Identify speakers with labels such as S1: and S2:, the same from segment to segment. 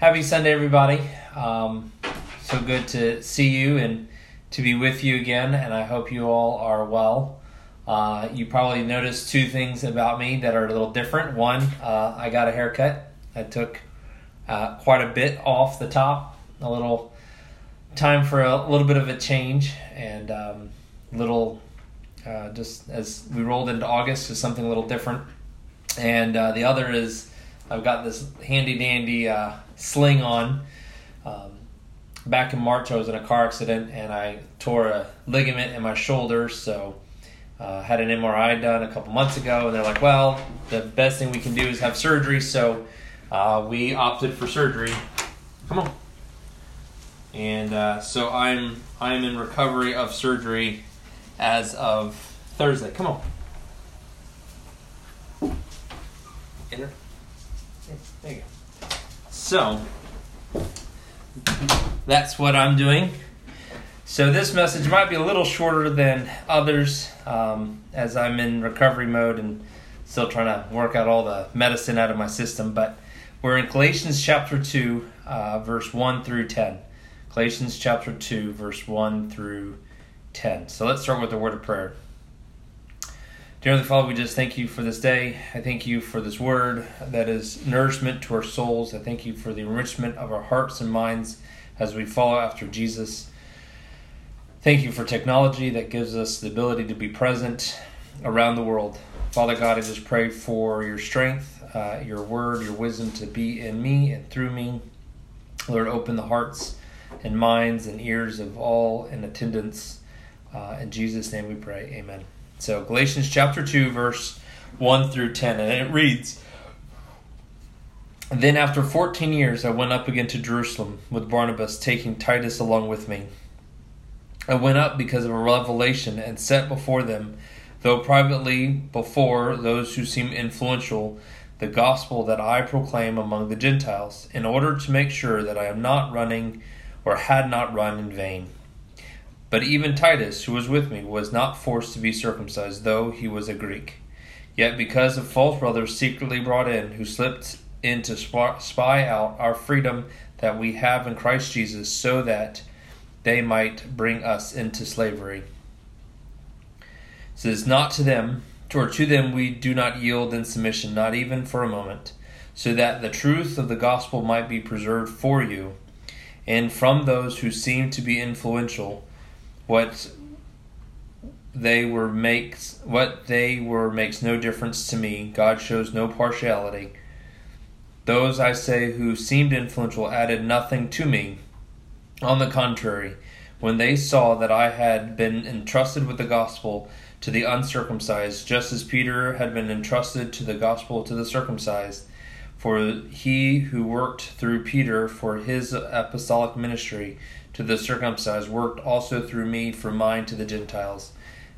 S1: Happy Sunday, everybody. Um, so good to see you and to be with you again, and I hope you all are well. Uh, you probably noticed two things about me that are a little different. One, uh, I got a haircut. I took uh, quite a bit off the top, a little time for a little bit of a change, and um, little uh, just as we rolled into August, just something a little different. And uh, the other is I've got this handy dandy uh, sling on. Um, back in March, I was in a car accident and I tore a ligament in my shoulder. So, uh, had an MRI done a couple months ago, and they're like, "Well, the best thing we can do is have surgery." So, uh, we opted for surgery. Come on. And uh, so I'm I'm in recovery of surgery as of Thursday. Come on. Enter. There you go. So, that's what I'm doing. So, this message might be a little shorter than others um, as I'm in recovery mode and still trying to work out all the medicine out of my system. But we're in Galatians chapter 2, uh, verse 1 through 10. Galatians chapter 2, verse 1 through 10. So, let's start with the word of prayer. Dear Heavenly Father, we just thank you for this day. I thank you for this word that is nourishment to our souls. I thank you for the enrichment of our hearts and minds as we follow after Jesus. Thank you for technology that gives us the ability to be present around the world. Father God, I just pray for your strength, uh, your word, your wisdom to be in me and through me. Lord, open the hearts and minds and ears of all in attendance. Uh, in Jesus' name we pray. Amen. So, Galatians chapter 2, verse 1 through 10, and it reads Then after 14 years, I went up again to Jerusalem with Barnabas, taking Titus along with me. I went up because of a revelation and set before them, though privately before those who seem influential, the gospel that I proclaim among the Gentiles, in order to make sure that I am not running or had not run in vain. But even Titus, who was with me, was not forced to be circumcised, though he was a Greek. Yet because of false brothers secretly brought in, who slipped in to spy out our freedom that we have in Christ Jesus, so that they might bring us into slavery. It says, Not to them, or to them we do not yield in submission, not even for a moment, so that the truth of the gospel might be preserved for you, and from those who seem to be influential what they were makes what they were makes no difference to me. God shows no partiality. Those I say who seemed influential added nothing to me. On the contrary, when they saw that I had been entrusted with the gospel to the uncircumcised, just as Peter had been entrusted to the gospel to the circumcised, for he who worked through Peter for his apostolic ministry to the circumcised worked also through me for mine to the Gentiles.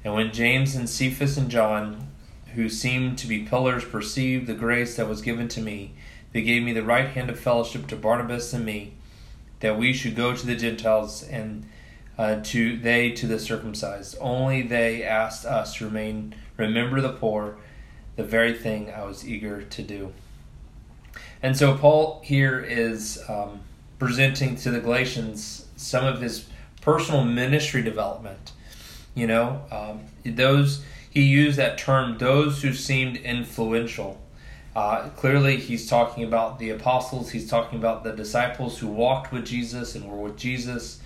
S1: And when James and Cephas and John, who seemed to be pillars, perceived the grace that was given to me, they gave me the right hand of fellowship to Barnabas and me, that we should go to the Gentiles and uh, to they to the circumcised. Only they asked us to remain, remember the poor, the very thing I was eager to do. And so Paul here is um, presenting to the Galatians some of his personal ministry development. You know, um, those he used that term, those who seemed influential. Uh, clearly, he's talking about the apostles. He's talking about the disciples who walked with Jesus and were with Jesus.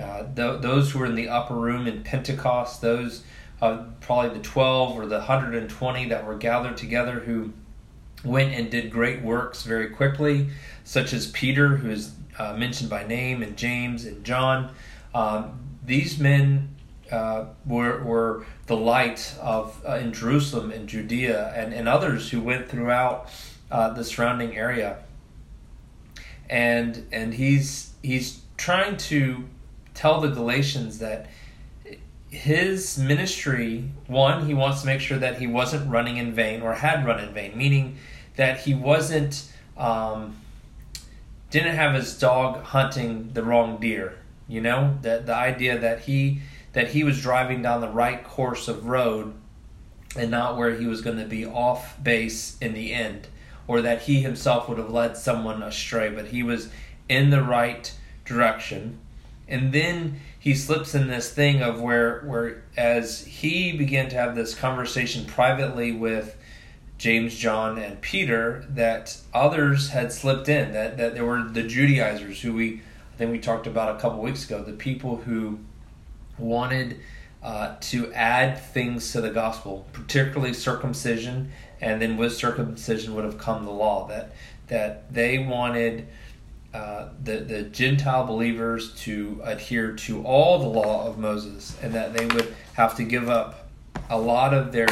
S1: Uh, th- those who were in the upper room in Pentecost. Those uh, probably the twelve or the hundred and twenty that were gathered together who went and did great works very quickly, such as Peter, who is uh, mentioned by name, and James and John. Um, these men uh, were, were the light of uh, in Jerusalem and Judea and, and others who went throughout uh, the surrounding area. And and he's he's trying to tell the Galatians that his ministry one he wants to make sure that he wasn't running in vain or had run in vain meaning that he wasn't um, didn't have his dog hunting the wrong deer. You know that the idea that he that he was driving down the right course of road and not where he was going to be off base in the end or that he himself would have led someone astray, but he was in the right direction. And then he slips in this thing of where where as he began to have this conversation privately with James, John, and Peter, that others had slipped in, that, that there were the Judaizers who we I think we talked about a couple weeks ago, the people who wanted uh, to add things to the gospel, particularly circumcision, and then with circumcision would have come the law. That that they wanted uh, the the Gentile believers to adhere to all the law of Moses, and that they would have to give up a lot of their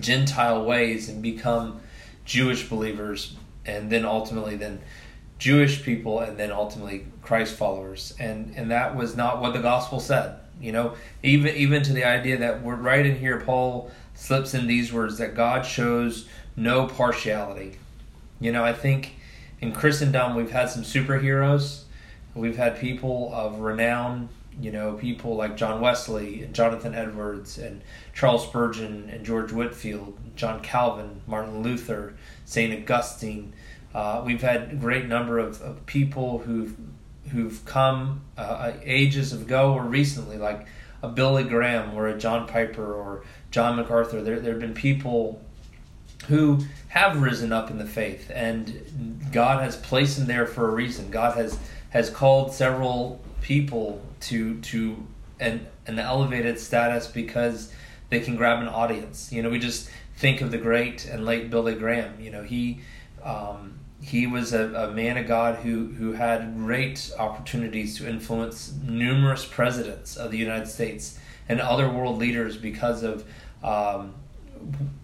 S1: Gentile ways and become Jewish believers, and then ultimately then Jewish people, and then ultimately Christ followers. And and that was not what the gospel said. You know, even even to the idea that we're right in here, Paul slips in these words that God shows no partiality. You know, I think in Christendom we've had some superheroes. We've had people of renown, you know, people like John Wesley and Jonathan Edwards and Charles Spurgeon and George Whitefield, John Calvin, Martin Luther, St. Augustine. Uh, we've had a great number of, of people who've who've come uh, ages ago or recently, like a Billy Graham or a John Piper or John MacArthur. There, there have been people who have risen up in the faith, and God has placed them there for a reason. God has has called several people to to an an elevated status because they can grab an audience. You know, we just think of the great and late Billy Graham. You know, he um, he was a, a man of God who, who had great opportunities to influence numerous presidents of the United States and other world leaders because of um,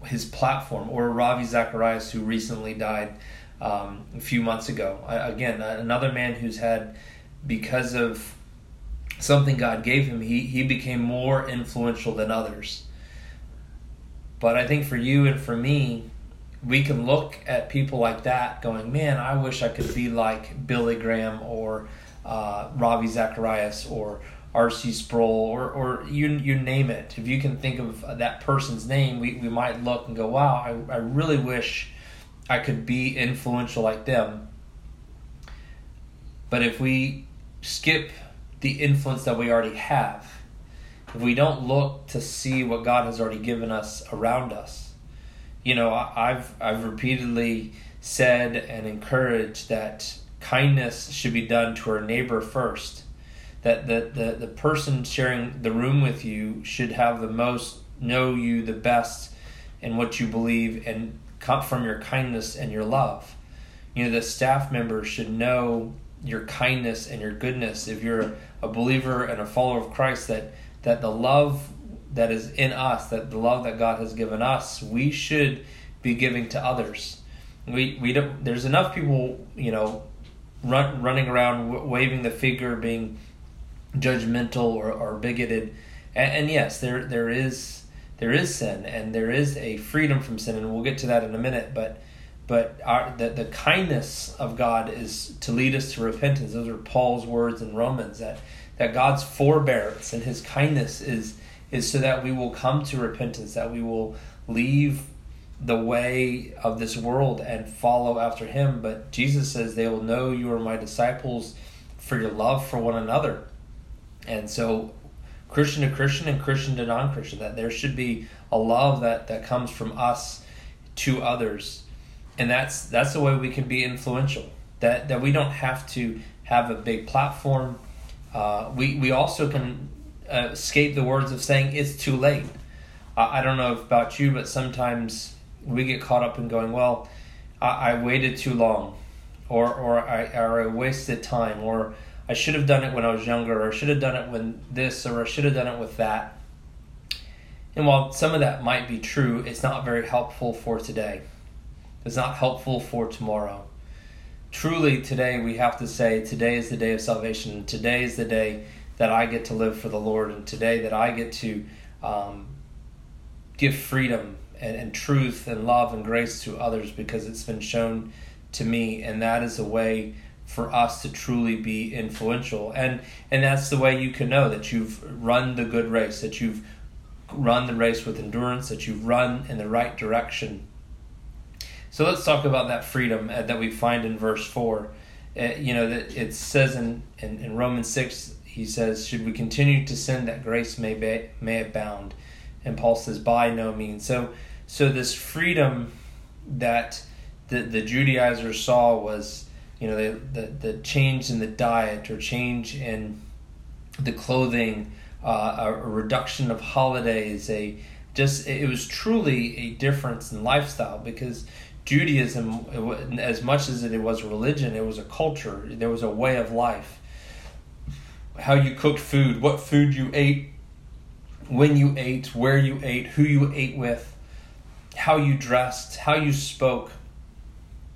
S1: his platform, or Ravi Zacharias, who recently died um, a few months ago. I, again, another man who's had, because of something God gave him, he, he became more influential than others. But I think for you and for me, we can look at people like that going, man, I wish I could be like Billy Graham or uh, Ravi Zacharias or R.C. Sproul or, or you, you name it. If you can think of that person's name, we, we might look and go, wow, I, I really wish I could be influential like them. But if we skip the influence that we already have, if we don't look to see what God has already given us around us, you know, I've I've repeatedly said and encouraged that kindness should be done to our neighbor first. That the, the, the person sharing the room with you should have the most know you the best in what you believe and come from your kindness and your love. You know, the staff members should know your kindness and your goodness. If you're a believer and a follower of Christ, that that the love that is in us, that the love that God has given us, we should be giving to others. We we don't. There's enough people, you know, run, running around waving the finger, being judgmental or, or bigoted, and, and yes, there there is there is sin and there is a freedom from sin, and we'll get to that in a minute. But but our, the the kindness of God is to lead us to repentance. Those are Paul's words in Romans that that God's forbearance and His kindness is is so that we will come to repentance, that we will leave the way of this world and follow after him. But Jesus says, They will know you are my disciples for your love for one another. And so, Christian to Christian and Christian to non Christian, that there should be a love that, that comes from us to others. And that's that's the way we can be influential. That that we don't have to have a big platform. Uh, we we also can uh, escape the words of saying it's too late. I, I don't know about you, but sometimes we get caught up in going, well, I, I waited too long, or or I or I wasted time, or I should have done it when I was younger, or I should have done it when this, or I should have done it with that. And while some of that might be true, it's not very helpful for today. It's not helpful for tomorrow. Truly, today we have to say, today is the day of salvation. Today is the day that I get to live for the Lord, and today that I get to um, give freedom and, and truth and love and grace to others because it's been shown to me, and that is a way for us to truly be influential and and that's the way you can know that you've run the good race that you've run the race with endurance that you've run in the right direction So let's talk about that freedom uh, that we find in verse 4. Uh, you know, that it says in, in, in, Romans 6, he says, Should we continue to sin that grace may, be, may abound? And Paul says, By no means. So, so this freedom that the, the Judaizers saw was, you know, the, the, the change in the diet or change in the clothing, uh, a reduction of holidays, a just it was truly a difference in lifestyle because Judaism, as much as it was religion, it was a culture. There was a way of life. How you cooked food, what food you ate, when you ate, where you ate, who you ate with, how you dressed, how you spoke.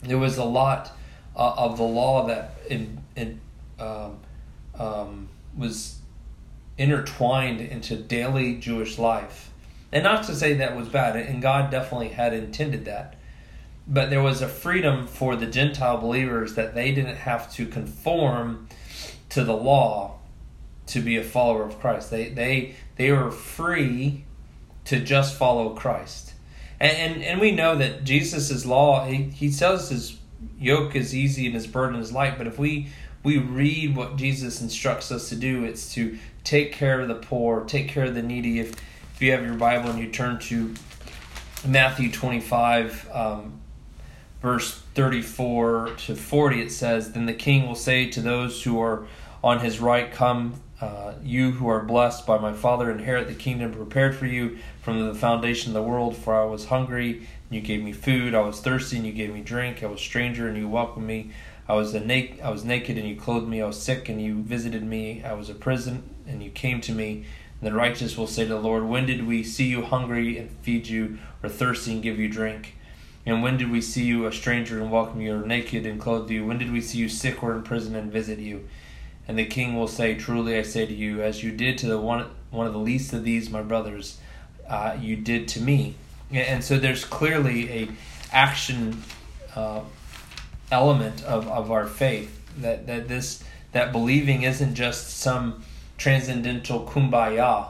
S1: There was a lot uh, of the law that in, in um, um, was intertwined into daily Jewish life. And not to say that was bad, and God definitely had intended that but there was a freedom for the Gentile believers that they didn't have to conform to the law to be a follower of Christ. They they they were free to just follow Christ. And and, and we know that Jesus' law, he, he says his yoke is easy and his burden is light, but if we we read what Jesus instructs us to do, it's to take care of the poor, take care of the needy. If if you have your Bible and you turn to Matthew 25, um, verse 34 to 40, it says, Then the king will say to those who are on his right, Come, uh, you who are blessed by my Father, inherit the kingdom prepared for you from the foundation of the world. For I was hungry, and you gave me food. I was thirsty, and you gave me drink. I was stranger, and you welcomed me. I was a na- I was naked, and you clothed me. I was sick, and you visited me. I was a prison, and you came to me. And the righteous will say to the Lord, When did we see you hungry and feed you, or thirsty and give you drink? And when did we see you a stranger and welcome you, or naked and clothe you? When did we see you sick or in prison and visit you? And the king will say, Truly I say to you, as you did to the one one of the least of these my brothers, uh, you did to me. And so there's clearly a action uh, element of, of our faith that that this that believing isn't just some transcendental kumbaya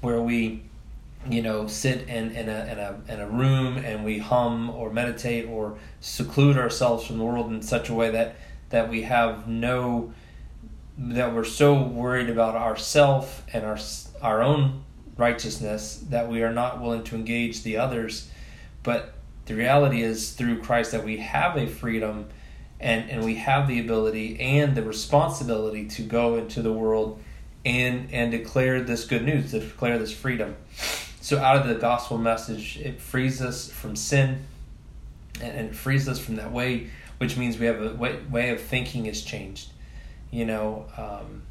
S1: where we you know sit in, in, a, in, a, in a room and we hum or meditate or seclude ourselves from the world in such a way that that we have no that we're so worried about ourself and our our own righteousness that we are not willing to engage the others. But the reality is through Christ that we have a freedom and and we have the ability and the responsibility to go into the world and and declare this good news to declare this freedom so, out of the gospel message, it frees us from sin and, and frees us from that way, which means we have a way, way of thinking is changed. You know, um,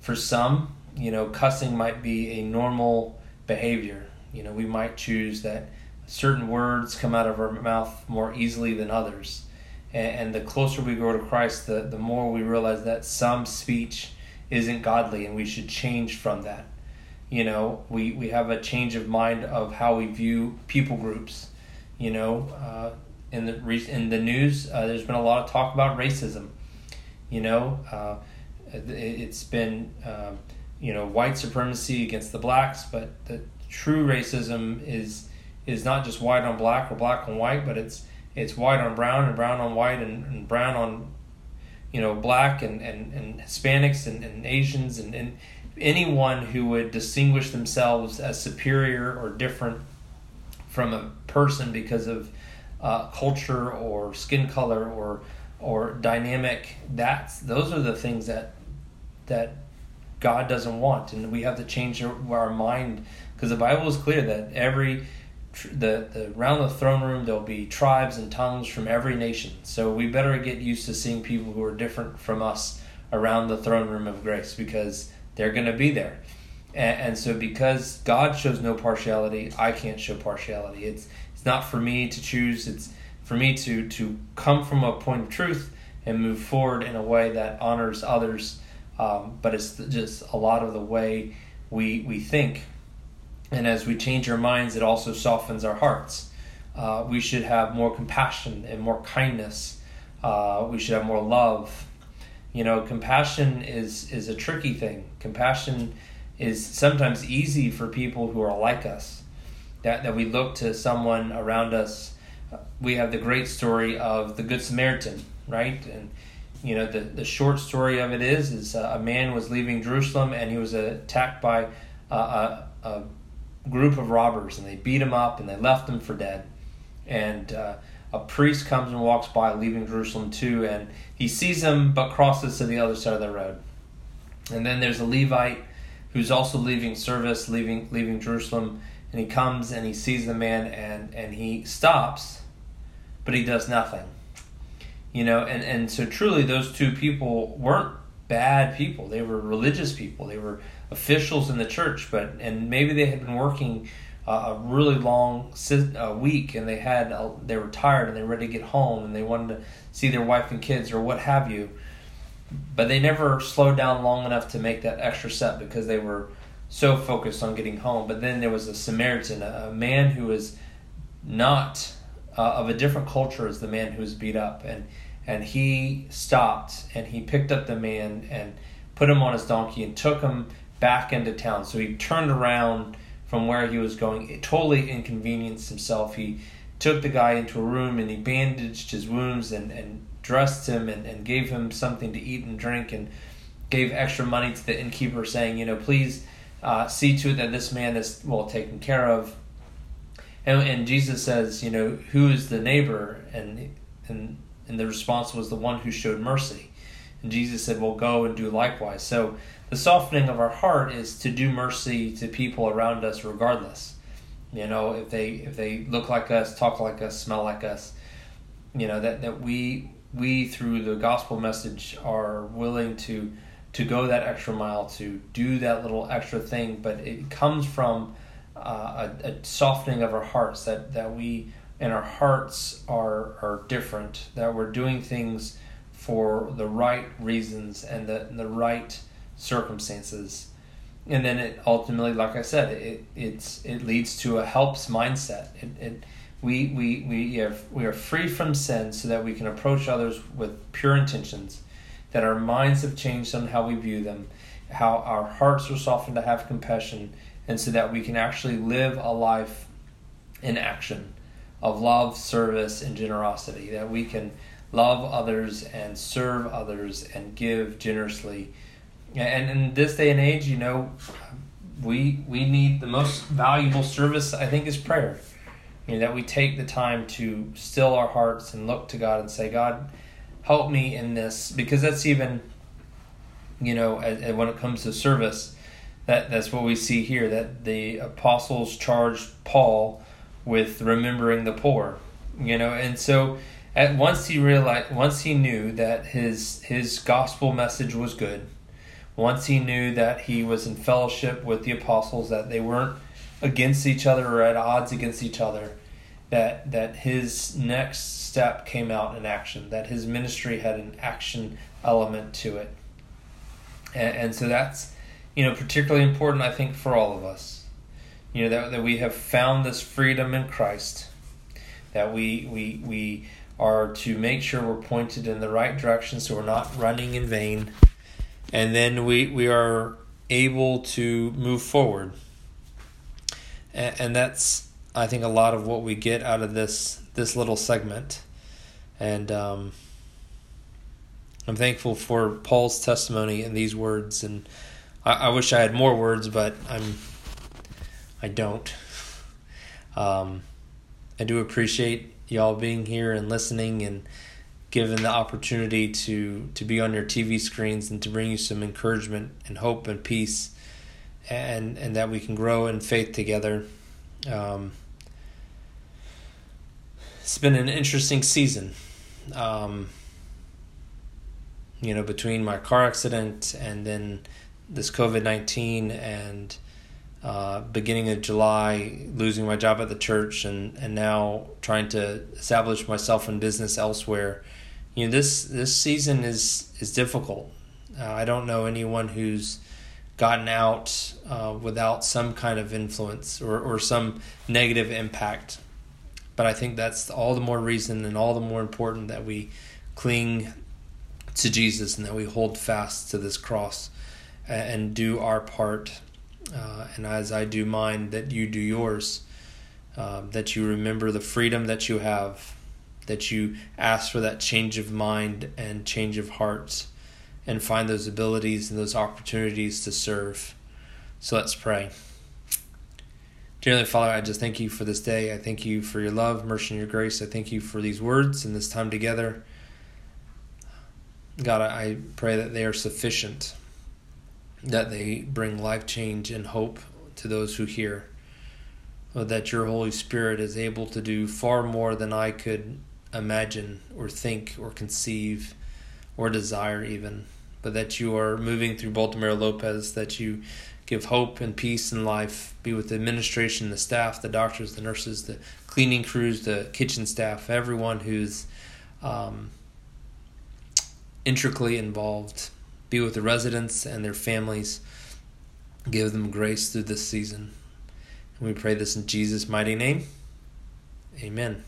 S1: for some, you know, cussing might be a normal behavior. You know, we might choose that certain words come out of our mouth more easily than others. And, and the closer we grow to Christ, the, the more we realize that some speech isn't godly and we should change from that you know we we have a change of mind of how we view people groups you know uh, in the in the news uh, there's been a lot of talk about racism you know uh, it, has been um, you know white supremacy against the blacks but the true racism is is not just white on black or black on white but it's it's white on brown and brown on white and, and brown on you know black and, and, and Hispanics and, and Asians and, and anyone who would distinguish themselves as superior or different from a person because of uh, culture or skin color or or dynamic that's those are the things that that God doesn't want. And we have to change our, mind because the Bible is clear that every the, the around the throne room there'll be tribes and tongues from every nation. So we better get used to seeing people who are different from us around the throne room of grace because they're going to be there. And, and, so, because God shows no partiality, I can't show partiality. It's it's not for me to choose. It's for me to to come from a point of truth and move forward in a way that honors others. Um, but it's just a lot of the way we we think. And as we change our minds, it also softens our hearts. Uh, we should have more compassion and more kindness. Uh, we should have more love you know compassion is is a tricky thing compassion is sometimes easy for people who are like us that that we look to someone around us we have the great story of the Good Samaritan, right? And you know the the short story of it is is uh, a man was leaving Jerusalem and he was attacked by uh, a, a, group of robbers and they beat him up and they left him for dead. And uh, a priest comes and walks by, leaving Jerusalem too, and he sees him but crosses to the other side of the road. And then there's a Levite who's also leaving service, leaving leaving Jerusalem, and he comes and he sees the man and and he stops, but he does nothing. You know, and and so truly those two people weren't bad people. They were religious people. They were officials in the church, but and maybe they had been working a really long week and they had they were tired and they were ready to get home and they wanted to see their wife and kids or what have you but they never slowed down long enough to make that extra step because they were so focused on getting home. But then there was a Samaritan, a, man who was not uh, of a different culture as the man who was beat up, and and he stopped and he picked up the man and put him on his donkey and took him back into town. So he turned around from where he was going, it totally inconvenienced himself. He took the guy into a room and he bandaged his wounds and, and dressed him and, and gave him something to eat and drink and gave extra money to the innkeeper saying, you know, please uh, see to it that this man is well taken care of. And, and Jesus says, you know, who is the neighbor? And, and, and the response was the one who showed mercy. And Jesus said, well, go and do likewise. So the softening of our heart is to do mercy to people around us regardless. You know, if they if they look like us, talk like us, smell like us, you know, that, that we we through the gospel message are willing to to go that extra mile to do that little extra thing but it comes from uh, a, a, softening of our hearts that that we and our hearts are are different that we're doing things for the right reasons and the the right circumstances and then it ultimately like i said it it's it leads to a helps mindset it, it we, we, we, are, we are free from sin so that we can approach others with pure intentions, that our minds have changed on how we view them, how our hearts are softened to have compassion, and so that we can actually live a life in action of love, service, and generosity, that we can love others and serve others and give generously. And in this day and age, you know, we we need the most valuable service I think is prayer you know, that we take the time to still our hearts and look to God and say, God, help me in this, because that's even, you know, when it comes to service, that that's what we see here. That the apostles charged Paul with remembering the poor, you know, and so at once he realized, once he knew that his his gospel message was good, once he knew that he was in fellowship with the apostles, that they weren't against each other or at odds against each other that that his next step came out in action that his ministry had an action element to it. And, and so that's you know particularly important i think for all of us. You know that, that we have found this freedom in christ that we we we are to make sure we're pointed in the right direction so we're not running in vain and then we we are able to move forward and, and that's I think a lot of what we get out of this this little segment, and um, I'm thankful for Paul's testimony and these words. And I, I wish I had more words, but I'm I don't. Um, I do appreciate y'all being here and listening and given the opportunity to to be on your TV screens and to bring you some encouragement and hope and peace and and that we can grow in faith together. Um, it's been an interesting season. Um, you know, between my car accident and then this COVID 19 and uh, beginning of July, losing my job at the church and, and now trying to establish myself in business elsewhere. You know, this, this season is, is difficult. Uh, I don't know anyone who's gotten out uh, without some kind of influence or, or some negative impact but I think that's all the more reason and all the more important that we cling to Jesus and that we hold fast to this cross and do our part. Uh, and as I do mine, that you do yours. um, that you remember the freedom that you have, that you ask for that change of mind and change of heart, and find those abilities and those opportunities to serve. So let's pray. Dearly Father, I just thank you for this day. I thank you for your love, mercy, and your grace. I thank you for these words and this time together. God, I pray that they are sufficient, that they bring life change and hope to those who hear that your Holy Spirit is able to do far more than I could imagine or think or conceive or desire, even. But that you are moving through Baltimore Lopez, that you give hope and peace and life. Be with the administration, the staff, the doctors, the nurses, the cleaning crews, the kitchen staff, everyone who's um, intricately involved. Be with the residents and their families. Give them grace through this season. And we pray this in Jesus' mighty name. Amen.